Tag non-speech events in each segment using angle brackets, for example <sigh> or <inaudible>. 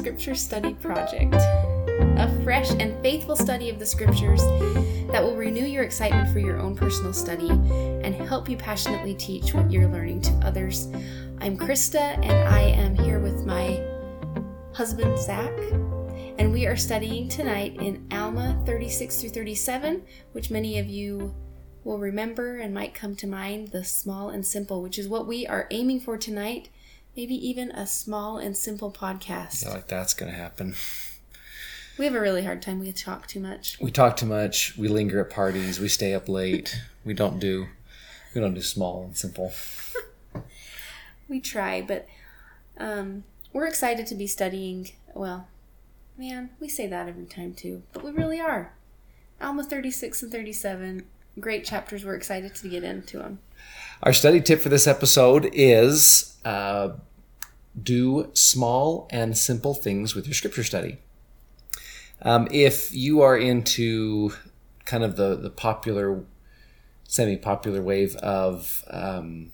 Scripture Study Project, a fresh and faithful study of the Scriptures that will renew your excitement for your own personal study and help you passionately teach what you're learning to others. I'm Krista, and I am here with my husband, Zach, and we are studying tonight in Alma 36 through 37, which many of you will remember and might come to mind the small and simple, which is what we are aiming for tonight maybe even a small and simple podcast. Yeah, like that's going to happen. We have a really hard time. We talk too much. We talk too much. We linger at parties. We stay up late. we don't do we don't do small and simple. <laughs> we try, but um, we're excited to be studying. Well, man, we say that every time too, but we really are. Alma 36 and 37, great chapters. We're excited to get into them. Our study tip for this episode is uh, do small and simple things with your scripture study. Um, if you are into kind of the, the popular, semi popular wave of um,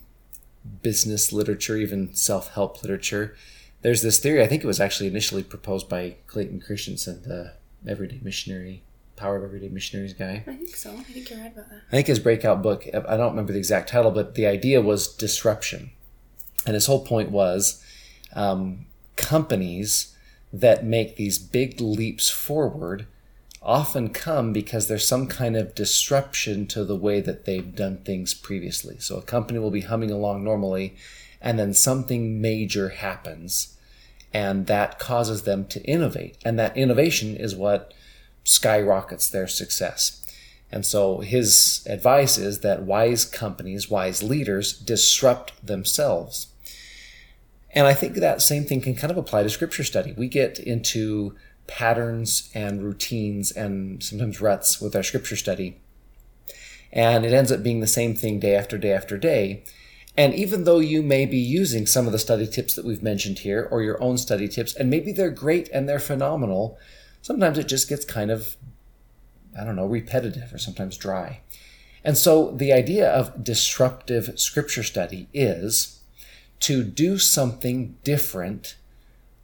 business literature, even self help literature, there's this theory. I think it was actually initially proposed by Clayton Christensen, the everyday missionary Power of Everyday Missionaries guy. I think so. I think you're right about that. I think his breakout book, I don't remember the exact title, but the idea was disruption. And his whole point was um, companies that make these big leaps forward often come because there's some kind of disruption to the way that they've done things previously. So a company will be humming along normally, and then something major happens, and that causes them to innovate. And that innovation is what skyrockets their success. And so his advice is that wise companies, wise leaders disrupt themselves. And I think that same thing can kind of apply to scripture study. We get into patterns and routines and sometimes ruts with our scripture study. And it ends up being the same thing day after day after day. And even though you may be using some of the study tips that we've mentioned here or your own study tips, and maybe they're great and they're phenomenal, sometimes it just gets kind of, I don't know, repetitive or sometimes dry. And so the idea of disruptive scripture study is to do something different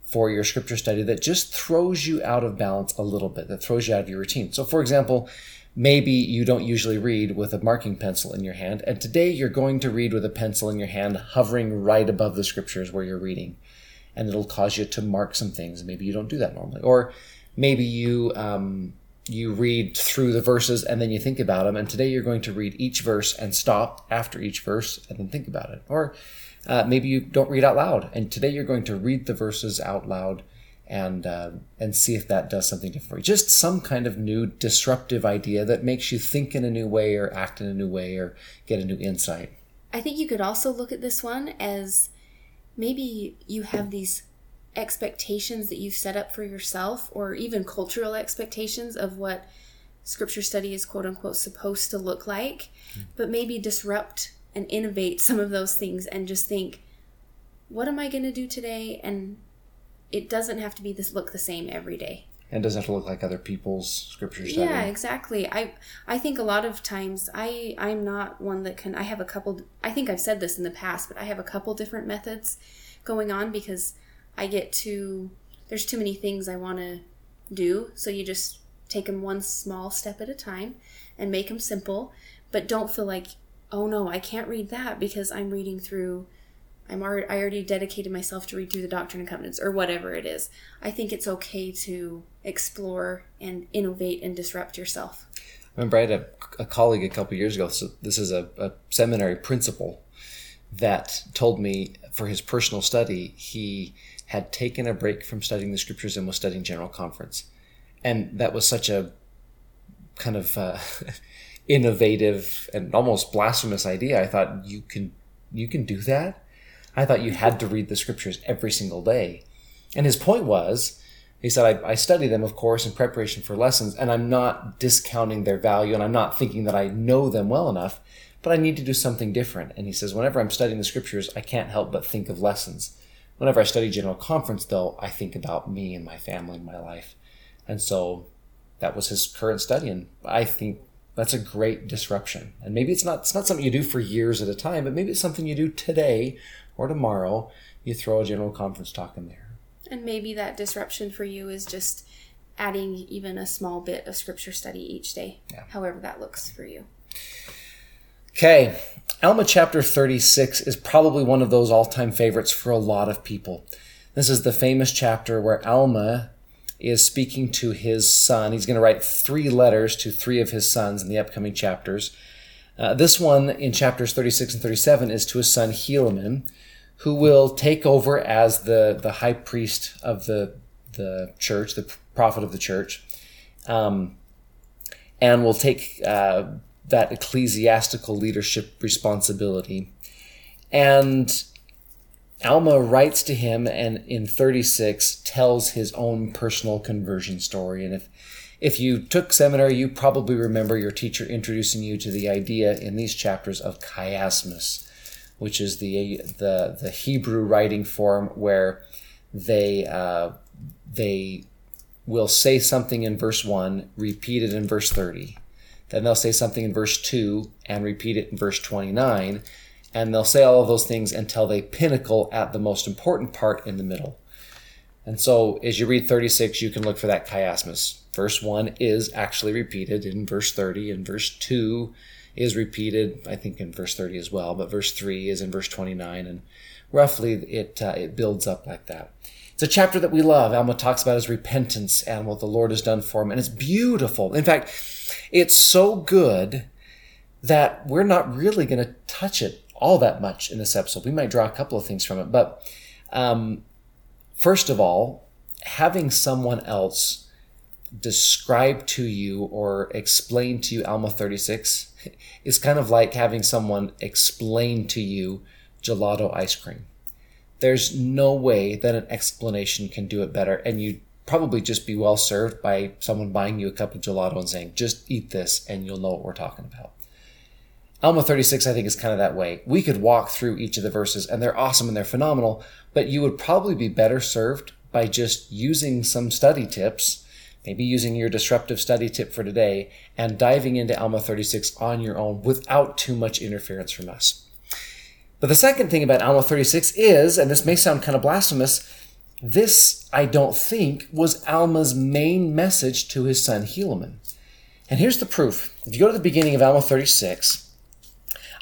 for your scripture study that just throws you out of balance a little bit, that throws you out of your routine. So, for example, maybe you don't usually read with a marking pencil in your hand, and today you're going to read with a pencil in your hand hovering right above the scriptures where you're reading. And it'll cause you to mark some things. Maybe you don't do that normally. Or maybe you um, you read through the verses and then you think about them. And today you're going to read each verse and stop after each verse and then think about it. Or uh, maybe you don't read out loud, and today you're going to read the verses out loud and uh, and see if that does something different for you. Just some kind of new disruptive idea that makes you think in a new way or act in a new way or get a new insight. I think you could also look at this one as maybe you have these expectations that you've set up for yourself or even cultural expectations of what scripture study is quote unquote supposed to look like mm. but maybe disrupt and innovate some of those things and just think what am i going to do today and it doesn't have to be this look the same every day and doesn't have to look like other people's scriptures. study. Yeah, exactly. I I think a lot of times I I'm not one that can I have a couple I think I've said this in the past, but I have a couple different methods going on because I get too. there's too many things I want to do. So you just take them one small step at a time and make them simple. But don't feel like, oh no, I can't read that because I'm reading through, I'm already, I already dedicated myself to read through the Doctrine and Covenants or whatever it is. I think it's okay to explore and innovate and disrupt yourself. I remember I had a, a colleague a couple years ago. So this is a, a seminary principal that told me for his personal study, he had taken a break from studying the scriptures and was studying general conference. And that was such a kind of uh, <laughs> innovative and almost blasphemous idea. I thought you can you can do that. I thought you had to read the scriptures every single day. And his point was, he said, I, I study them, of course, in preparation for lessons, and I'm not discounting their value, and I'm not thinking that I know them well enough, but I need to do something different. And he says, whenever I'm studying the scriptures, I can't help but think of lessons. Whenever I study general conference, though, I think about me and my family and my life. And so that was his current study. And I think that's a great disruption. And maybe it's not, it's not something you do for years at a time, but maybe it's something you do today or tomorrow. You throw a general conference talk in there. And maybe that disruption for you is just adding even a small bit of scripture study each day, Yeah. however that looks for you. Okay, Alma chapter 36 is probably one of those all time favorites for a lot of people. This is the famous chapter where Alma is speaking to his son. He's going to write three letters to three of his sons in the upcoming chapters. Uh, this one in chapters 36 and 37 is to his son Helaman, who will take over as the, the high priest of the, the church, the prophet of the church, um, and will take uh, that ecclesiastical leadership responsibility. And Alma writes to him and in 36 tells his own personal conversion story. And if if you took seminary, you probably remember your teacher introducing you to the idea in these chapters of chiasmus, which is the the, the Hebrew writing form where they uh, they will say something in verse one, repeat it in verse 30. Then they'll say something in verse 2 and repeat it in verse 29. And they'll say all of those things until they pinnacle at the most important part in the middle. And so as you read 36, you can look for that chiasmus. Verse 1 is actually repeated in verse 30, and verse 2 is repeated, I think, in verse 30 as well, but verse 3 is in verse 29, and roughly it, uh, it builds up like that. It's a chapter that we love. Alma talks about his repentance and what the Lord has done for him, and it's beautiful. In fact, it's so good that we're not really going to touch it all that much in this episode. We might draw a couple of things from it, but um, first of all, having someone else describe to you or explain to you Alma 36 <laughs> is kind of like having someone explain to you gelato ice cream. There's no way that an explanation can do it better, and you'd probably just be well served by someone buying you a cup of gelato and saying, just eat this and you'll know what we're talking about. Alma 36, I think, is kind of that way. We could walk through each of the verses, and they're awesome and they're phenomenal, but you would probably be better served by just using some study tips, maybe using your disruptive study tip for today, and diving into Alma 36 on your own without too much interference from us. But the second thing about Alma 36 is, and this may sound kind of blasphemous, this, I don't think, was Alma's main message to his son Helaman. And here's the proof. If you go to the beginning of Alma 36,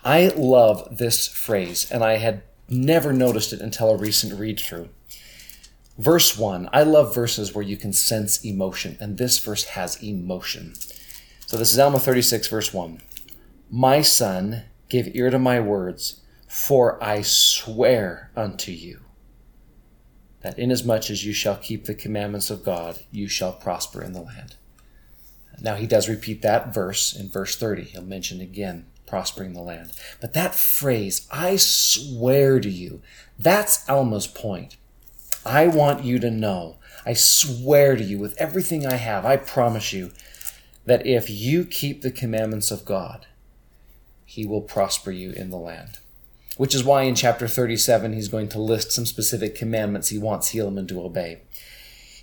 I love this phrase, and I had never noticed it until a recent read through. Verse 1. I love verses where you can sense emotion, and this verse has emotion. So this is Alma 36, verse 1. My son, give ear to my words, for I swear unto you that inasmuch as you shall keep the commandments of God, you shall prosper in the land. Now he does repeat that verse in verse 30. He'll mention again prospering the land. But that phrase, I swear to you, that's Alma's point. I want you to know, I swear to you with everything I have, I promise you that if you keep the commandments of God, he will prosper you in the land. Which is why in chapter 37 he's going to list some specific commandments he wants Helaman to obey.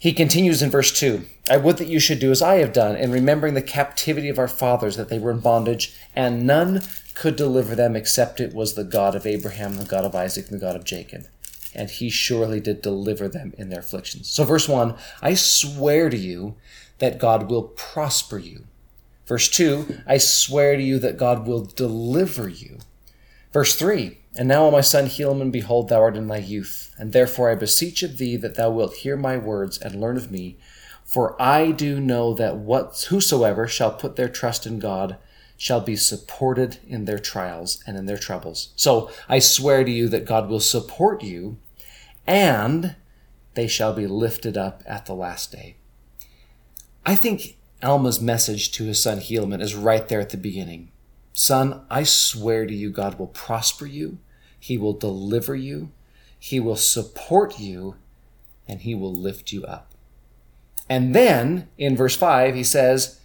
He continues in verse 2 I would that you should do as I have done, in remembering the captivity of our fathers, that they were in bondage, and none could deliver them except it was the God of Abraham, the God of Isaac, and the God of Jacob. And he surely did deliver them in their afflictions. So, verse 1 I swear to you that God will prosper you. Verse 2 I swear to you that God will deliver you. Verse 3 And now, O my son Helaman, behold, thou art in thy youth, and therefore I beseech of thee that thou wilt hear my words and learn of me. For I do know that whosoever shall put their trust in God shall be supported in their trials and in their troubles. So I swear to you that God will support you, and they shall be lifted up at the last day. I think Alma's message to his son Helaman is right there at the beginning. Son, I swear to you, God will prosper you, He will deliver you, He will support you, and He will lift you up. And then in verse 5, he says,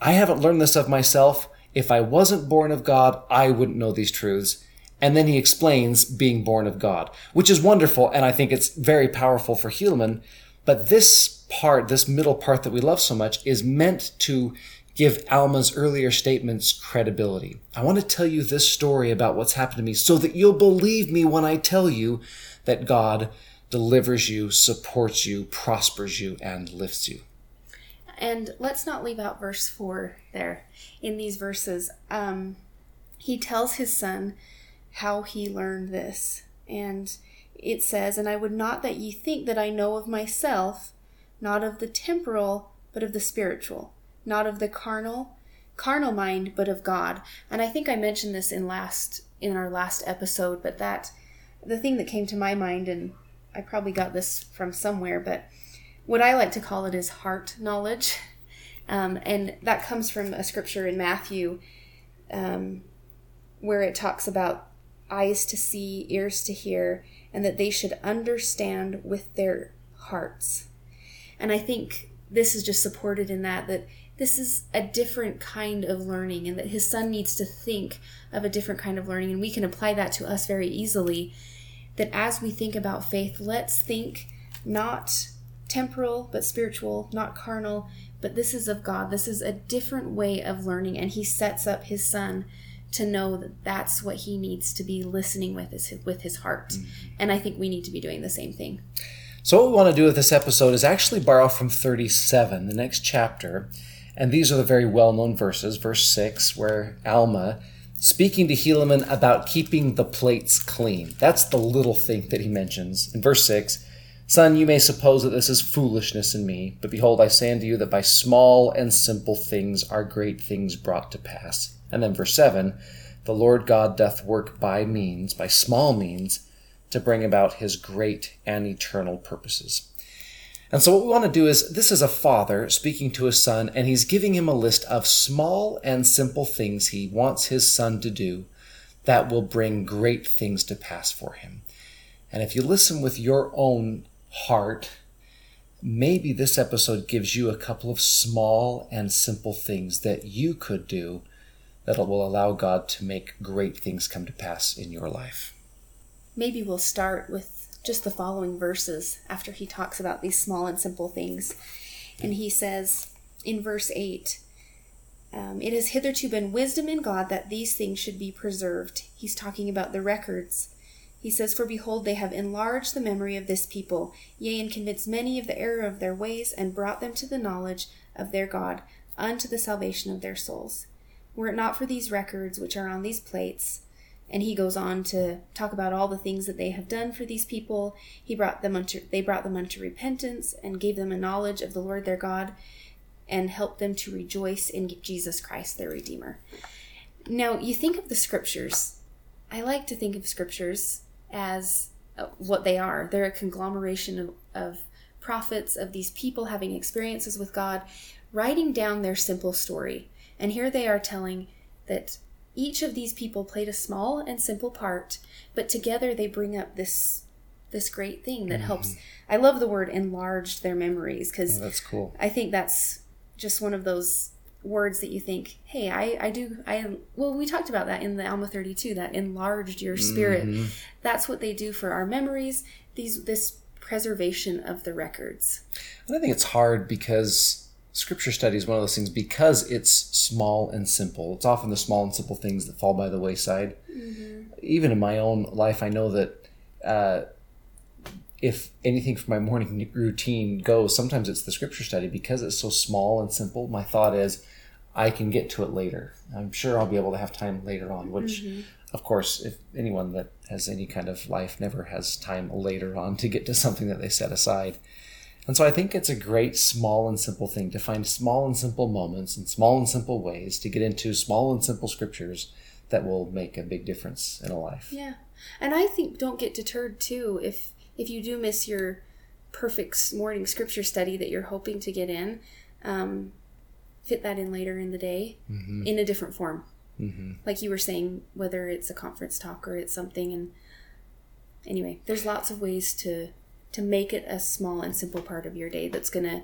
I haven't learned this of myself. If I wasn't born of God, I wouldn't know these truths. And then he explains being born of God, which is wonderful. And I think it's very powerful for Helaman. But this part, this middle part that we love so much, is meant to give Alma's earlier statements credibility. I want to tell you this story about what's happened to me so that you'll believe me when I tell you that God delivers you, supports you, prospers you, and lifts you. And let's not leave out verse 4 there. In these verses, um, he tells his son how he learned this. And it says, And I would not that ye think that I know of myself, not of the temporal, but of the spiritual, not of the carnal, carnal mind, but of God. And I think I mentioned this in last in our last episode, but that the thing that came to my mind, and I probably got this from somewhere, but what I like to call it is heart knowledge. <laughs> Um, and that comes from a scripture in Matthew um, where it talks about eyes to see, ears to hear, and that they should understand with their hearts. And I think this is just supported in that that this is a different kind of learning and that his son needs to think of a different kind of learning and we can apply that to us very easily that as we think about faith let's think not temporal but spiritual not carnal but this is of god. This is a different way of learning and he sets up his son to know that that's what he needs to be listening with his with his heart. Mm-hmm. and i think we need to be doing the same thing. So what we want to do with this episode is actually borrow from 37 the next chapter and these are the very well known verses. Verse 6, where Alma, speaking to Helaman about keeping the plates clean. That's the little thing that he mentions. In verse 6, Son, you may suppose that this is foolishness in me, but behold, I say unto you that by small and simple things are great things brought to pass. And then verse 7, The Lord God doth work by means, by small means, to bring about his great and eternal purposes. And so, what we want to do is this is a father speaking to his son, and he's giving him a list of small and simple things he wants his son to do that will bring great things to pass for him. And if you listen with your own heart, maybe this episode gives you a couple of small and simple things that you could do that will allow God to make great things come to pass in your life. Maybe we'll start with just the following verses after he talks about these small and simple things. And he says in verse 8, um, It has hitherto been wisdom in God that these things should be preserved. He's talking about the records. He says, For behold, they have enlarged the memory of this people, yea, and convinced many of the error of their ways, and brought them to the knowledge of their God, unto the salvation of their souls. Were it not for these records which are on these plates, and he goes on to talk about all the things that they have done for these people. He brought them unto they brought them unto repentance and gave them a knowledge of the Lord their God and helped them to rejoice in Jesus Christ their redeemer. Now, you think of the scriptures. I like to think of scriptures as uh, what they are. They're a conglomeration of, of prophets, of these people having experiences with God, writing down their simple story. And here they are telling that each of these people played a small and simple part, but together they bring up this this great thing that mm-hmm. helps. I love the word enlarged their memories because yeah, that's cool. I think that's just one of those words that you think, hey, I, I do, I, well, we talked about that in the Alma 32, that enlarged your spirit. Mm-hmm. That's what they do for our memories, these, this preservation of the records. And I think it's hard because scripture study is one of those things because it's small and simple. It's often the small and simple things that fall by the wayside. Mm-hmm. Even in my own life, I know that uh, if anything from my morning routine goes, sometimes it's the scripture study because it's so small and simple. My thought is, I can get to it later. I'm sure I'll be able to have time later on, which, mm-hmm. of course, if anyone that has any kind of life never has time later on to get to something that they set aside. And so I think it's a great small and simple thing to find small and simple moments and small and simple ways to get into small and simple scriptures that will make a big difference in a life. Yeah. And I think don't get deterred too if if you do miss your perfect morning scripture study that you're hoping to get in, um, fit that in later in the day mm-hmm. in a different form. Mm-hmm. Like you were saying, whether it's a conference talk or it's something. And anyway, there's lots of ways to to make it a small and simple part of your day that's going to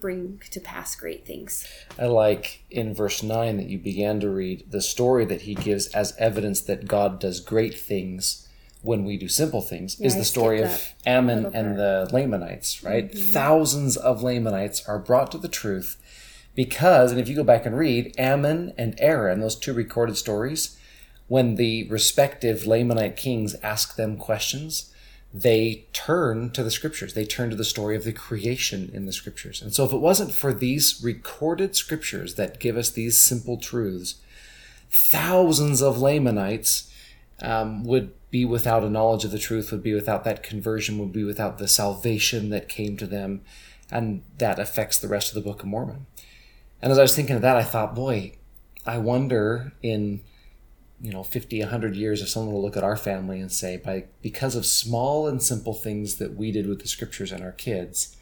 bring to pass great things. I like in verse 9 that you began to read the story that he gives as evidence that God does great things when we do simple things yeah, is the story of Ammon and the Lamanites, right? Mm-hmm. Thousands of Lamanites are brought to the truth because, and if you go back and read, Ammon and Aaron, those two recorded stories, when the respective Lamanite kings ask them questions, they turn to the scriptures. They turn to the story of the creation in the scriptures. And so, if it wasn't for these recorded scriptures that give us these simple truths, thousands of Lamanites um, would be without a knowledge of the truth, would be without that conversion, would be without the salvation that came to them. And that affects the rest of the Book of Mormon. And as I was thinking of that, I thought, boy, I wonder in you know 50 100 years if someone will look at our family and say by because of small and simple things that we did with the scriptures and our kids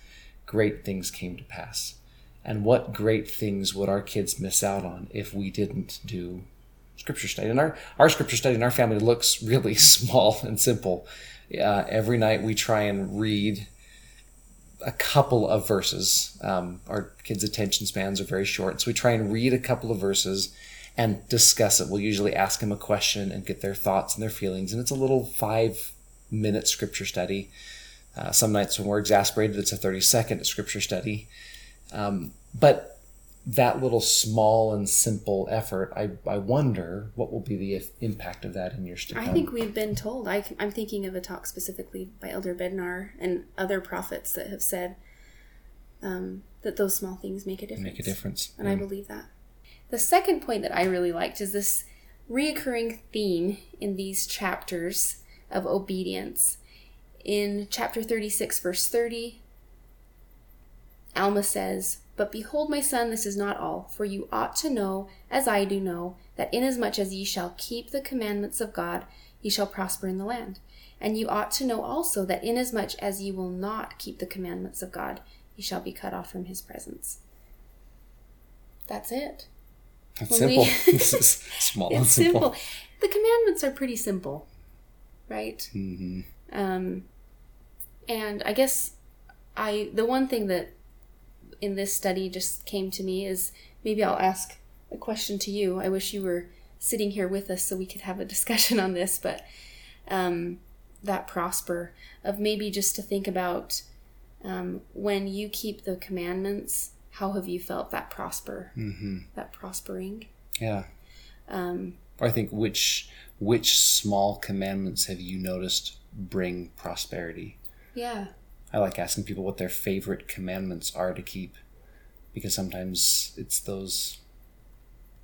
great things came to pass. And what great things would our kids miss out on if we didn't do scripture study? And our, our scripture study in our family looks really <laughs> small and simple. Uh, every night we try and read a couple of verses. Um, our kids attention spans are very short so we try and read a couple of verses and discuss it. We'll usually ask them a question and get their thoughts and their feelings. And it's a little five minute scripture study. Uh, some nights when we're exasperated, it's a 30 second scripture study. Um, but that little small and simple effort, I, I wonder what will be the impact of that in your to I think we've been told. I, am thinking of a talk specifically by Elder Bednar and other prophets that have said um, that those small things make a difference. Make a difference. And yeah. I believe that. The second point that I really liked is this reoccurring theme in these chapters of obedience. In chapter 36, verse 30, Alma says, But behold, my son, this is not all, for you ought to know, as I do know, that inasmuch as ye shall keep the commandments of God, ye shall prosper in the land. And you ought to know also that inasmuch as ye will not keep the commandments of God, ye shall be cut off from his presence. That's it. That's simple. We, this is small it's simple. simple. The commandments are pretty simple, right? Mm-hmm. Um, and I guess I the one thing that in this study just came to me is maybe I'll ask a question to you. I wish you were sitting here with us so we could have a <laughs> discussion on this, but um, that prosper of maybe just to think about um, when you keep the commandments how have you felt that prosper, mm-hmm. that prospering? Yeah. Um, I think which which small commandments have you noticed bring prosperity? Yeah. I like asking people what their favorite commandments are to keep because sometimes it's those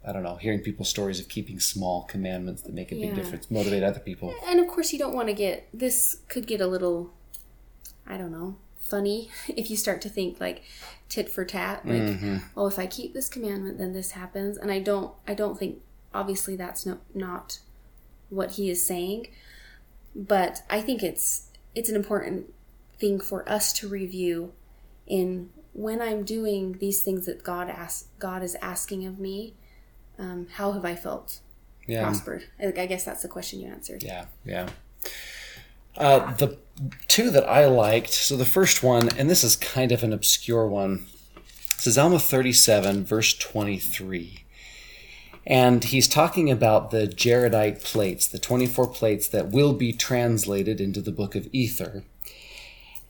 I don't know, hearing people's stories of keeping small commandments that make a big difference, motivate other people. And of course, you don't want to get this could get a little, I don't know, funny <laughs> if you start to think like tit for tat like mm-hmm. oh if i keep this commandment then this happens and i don't i don't think obviously that's no, not what he is saying but i think it's it's an important thing for us to review in when i'm doing these things that god asks god is asking of me um, how have i felt yeah. prospered i guess that's the question you answered yeah yeah uh, the two that I liked, so the first one, and this is kind of an obscure one, this is Alma 37, verse 23. And he's talking about the Jaredite plates, the 24 plates that will be translated into the book of Ether.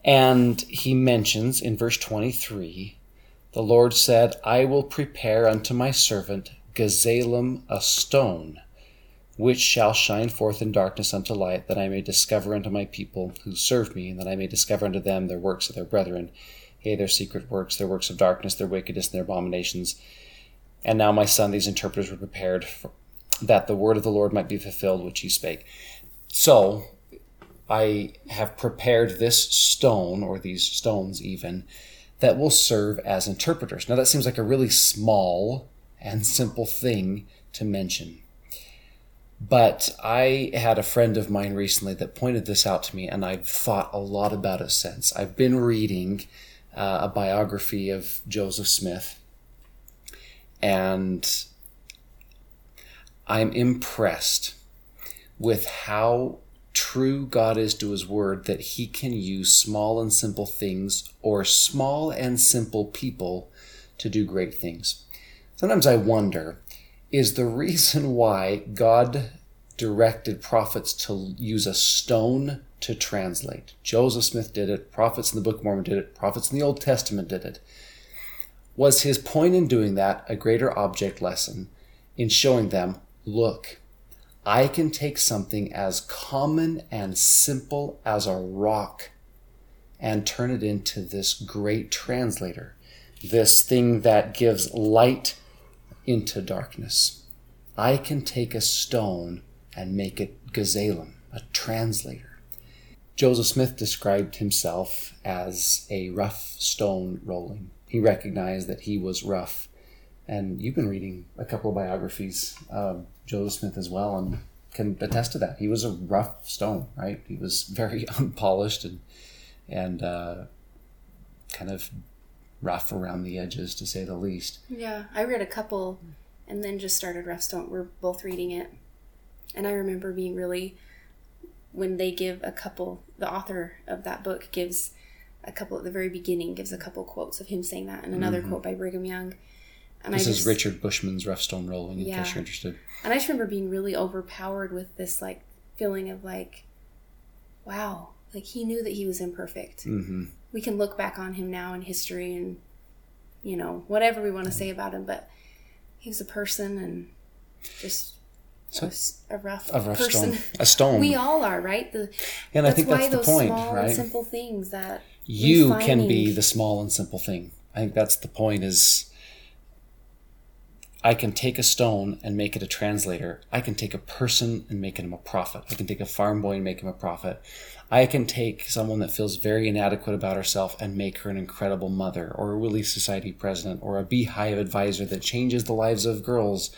And he mentions in verse 23 the Lord said, I will prepare unto my servant Gazelem a stone which shall shine forth in darkness unto light, that I may discover unto my people who serve me, and that I may discover unto them their works of their brethren, yea, their secret works, their works of darkness, their wickedness, and their abominations. And now, my son, these interpreters were prepared for, that the word of the Lord might be fulfilled, which he spake. So, I have prepared this stone, or these stones even, that will serve as interpreters. Now, that seems like a really small and simple thing to mention. But I had a friend of mine recently that pointed this out to me, and I've thought a lot about it since. I've been reading uh, a biography of Joseph Smith, and I'm impressed with how true God is to his word that he can use small and simple things or small and simple people to do great things. Sometimes I wonder is the reason why God directed prophets to use a stone to translate. Joseph Smith did it, prophets in the Book of Mormon did it, prophets in the Old Testament did it. Was his point in doing that a greater object lesson in showing them, look, I can take something as common and simple as a rock and turn it into this great translator, this thing that gives light into darkness. I can take a stone and make it Gazelem, a translator. Joseph Smith described himself as a rough stone rolling. He recognized that he was rough. And you've been reading a couple of biographies of Joseph Smith as well, and can attest to that. He was a rough stone, right? He was very <laughs> unpolished and and uh, kind of rough around the edges, to say the least. Yeah, I read a couple, and then just started Rough Stone. We're both reading it, and I remember being really when they give a couple. The author of that book gives a couple at the very beginning gives a couple quotes of him saying that, and another mm-hmm. quote by Brigham Young. And this just, is Richard Bushman's Rough Stone Rolling, in yeah. case you're interested. And I just remember being really overpowered with this like feeling of like, wow, like he knew that he was imperfect. Mm-hmm. We can look back on him now in history and, you know, whatever we want to say about him, but he was a person and just so a, rough, a rough person. Stone. A stone. <laughs> We all are, right? The, and I think that's the point, right? simple things that you can be the small and simple thing. I think that's the point. Is I can take a stone and make it a translator. I can take a person and make him a prophet. I can take a farm boy and make him a prophet. I can take someone that feels very inadequate about herself and make her an incredible mother, or a Relief Society president, or a beehive advisor that changes the lives of girls.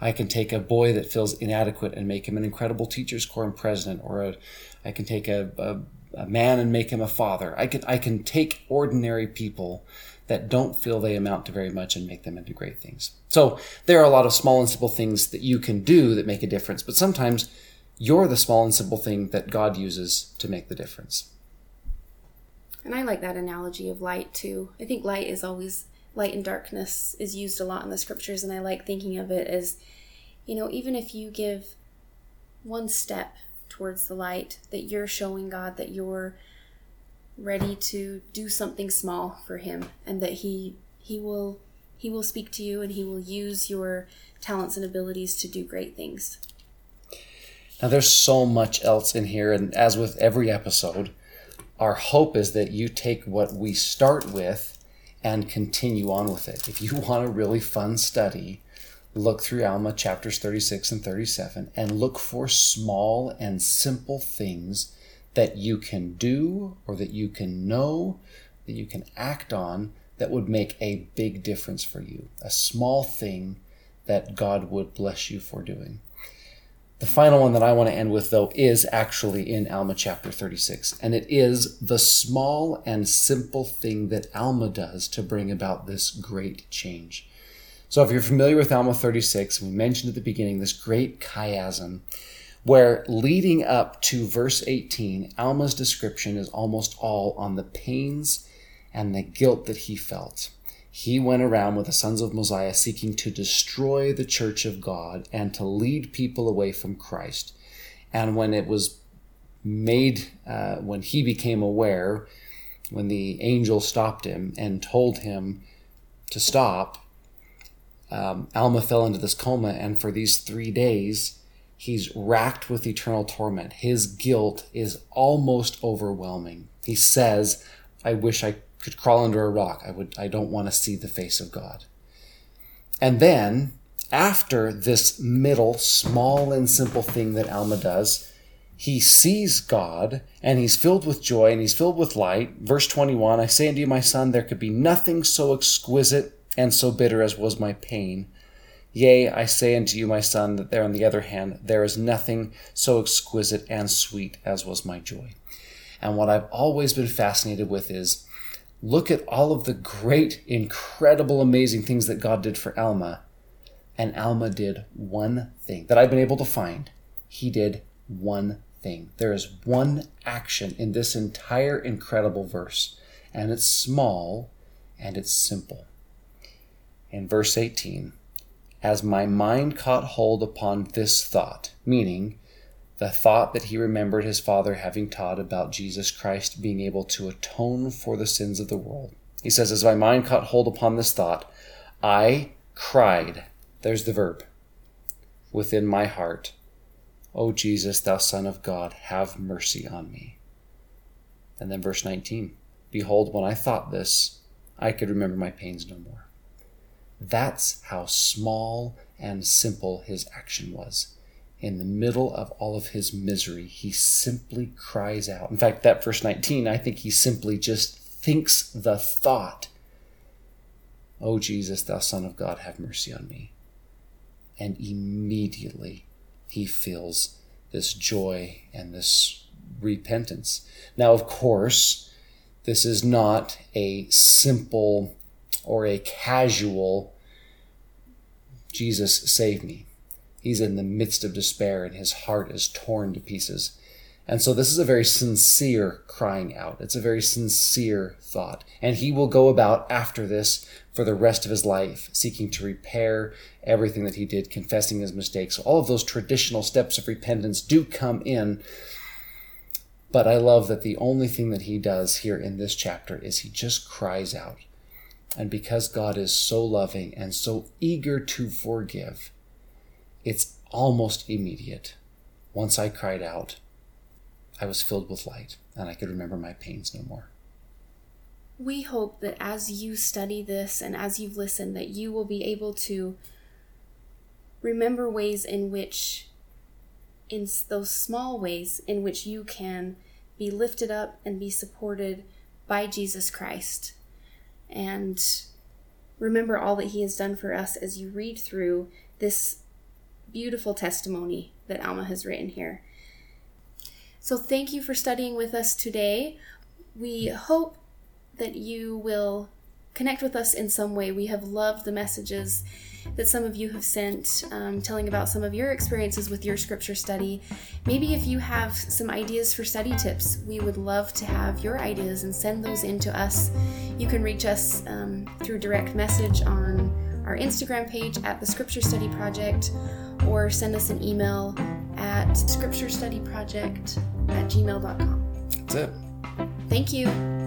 I can take a boy that feels inadequate and make him an incredible teachers quorum president, or a, I can take a, a, a man and make him a father. I can I can take ordinary people that don't feel they amount to very much and make them into great things. So there are a lot of small and simple things that you can do that make a difference, but sometimes you're the small and simple thing that God uses to make the difference. And I like that analogy of light too. I think light is always light and darkness is used a lot in the scriptures and I like thinking of it as you know, even if you give one step towards the light that you're showing God that you're ready to do something small for him and that he he will he will speak to you and he will use your talents and abilities to do great things. Now there's so much else in here and as with every episode, our hope is that you take what we start with and continue on with it. If you <laughs> want a really fun study, look through Alma chapters 36 and 37 and look for small and simple things that you can do or that you can know, that you can act on that would make a big difference for you. A small thing that God would bless you for doing. The final one that I want to end with, though, is actually in Alma chapter 36, and it is the small and simple thing that Alma does to bring about this great change. So, if you're familiar with Alma 36, we mentioned at the beginning this great chiasm where leading up to verse 18, Alma's description is almost all on the pains and the guilt that he felt. He went around with the sons of Mosiah seeking to destroy the church of God and to lead people away from Christ. And when it was made, uh, when he became aware, when the angel stopped him and told him to stop, um, Alma fell into this coma, and for these three days, He's racked with eternal torment. His guilt is almost overwhelming. He says, I wish I could crawl under a rock. I would I don't want to see the face of God. And then after this middle small and simple thing that Alma does, he sees God and he's filled with joy and he's filled with light. Verse 21 I say unto you, my son, there could be nothing so exquisite and so bitter as was my pain. Yea, I say unto you, my son, that there on the other hand, there is nothing so exquisite and sweet as was my joy. And what I've always been fascinated with is look at all of the great, incredible, amazing things that God did for Alma. And Alma did one thing that I've been able to find. He did one thing. There is one action in this entire incredible verse, and it's small and it's simple. In verse 18, as my mind caught hold upon this thought, meaning the thought that he remembered his father having taught about Jesus Christ being able to atone for the sins of the world. He says, As my mind caught hold upon this thought, I cried, there's the verb, within my heart, O Jesus, thou Son of God, have mercy on me. And then verse 19 Behold, when I thought this, I could remember my pains no more. That's how small and simple his action was. In the middle of all of his misery, he simply cries out. In fact, that verse 19, I think he simply just thinks the thought, O Jesus, thou Son of God, have mercy on me. And immediately he feels this joy and this repentance. Now, of course, this is not a simple or a casual Jesus save me. He's in the midst of despair and his heart is torn to pieces. And so this is a very sincere crying out. It's a very sincere thought. And he will go about after this for the rest of his life, seeking to repair everything that he did, confessing his mistakes. All of those traditional steps of repentance do come in. But I love that the only thing that he does here in this chapter is he just cries out. And because God is so loving and so eager to forgive, it's almost immediate. Once I cried out, I was filled with light and I could remember my pains no more. We hope that as you study this and as you've listened, that you will be able to remember ways in which, in those small ways, in which you can be lifted up and be supported by Jesus Christ. And remember all that He has done for us as you read through this beautiful testimony that Alma has written here. So, thank you for studying with us today. We hope that you will connect with us in some way. We have loved the messages that some of you have sent, um, telling about some of your experiences with your scripture study. Maybe if you have some ideas for study tips, we would love to have your ideas and send those in to us. You can reach us um, through direct message on our Instagram page at the Scripture Study Project or send us an email at scripturestudyproject at gmail.com. That's it. Thank you.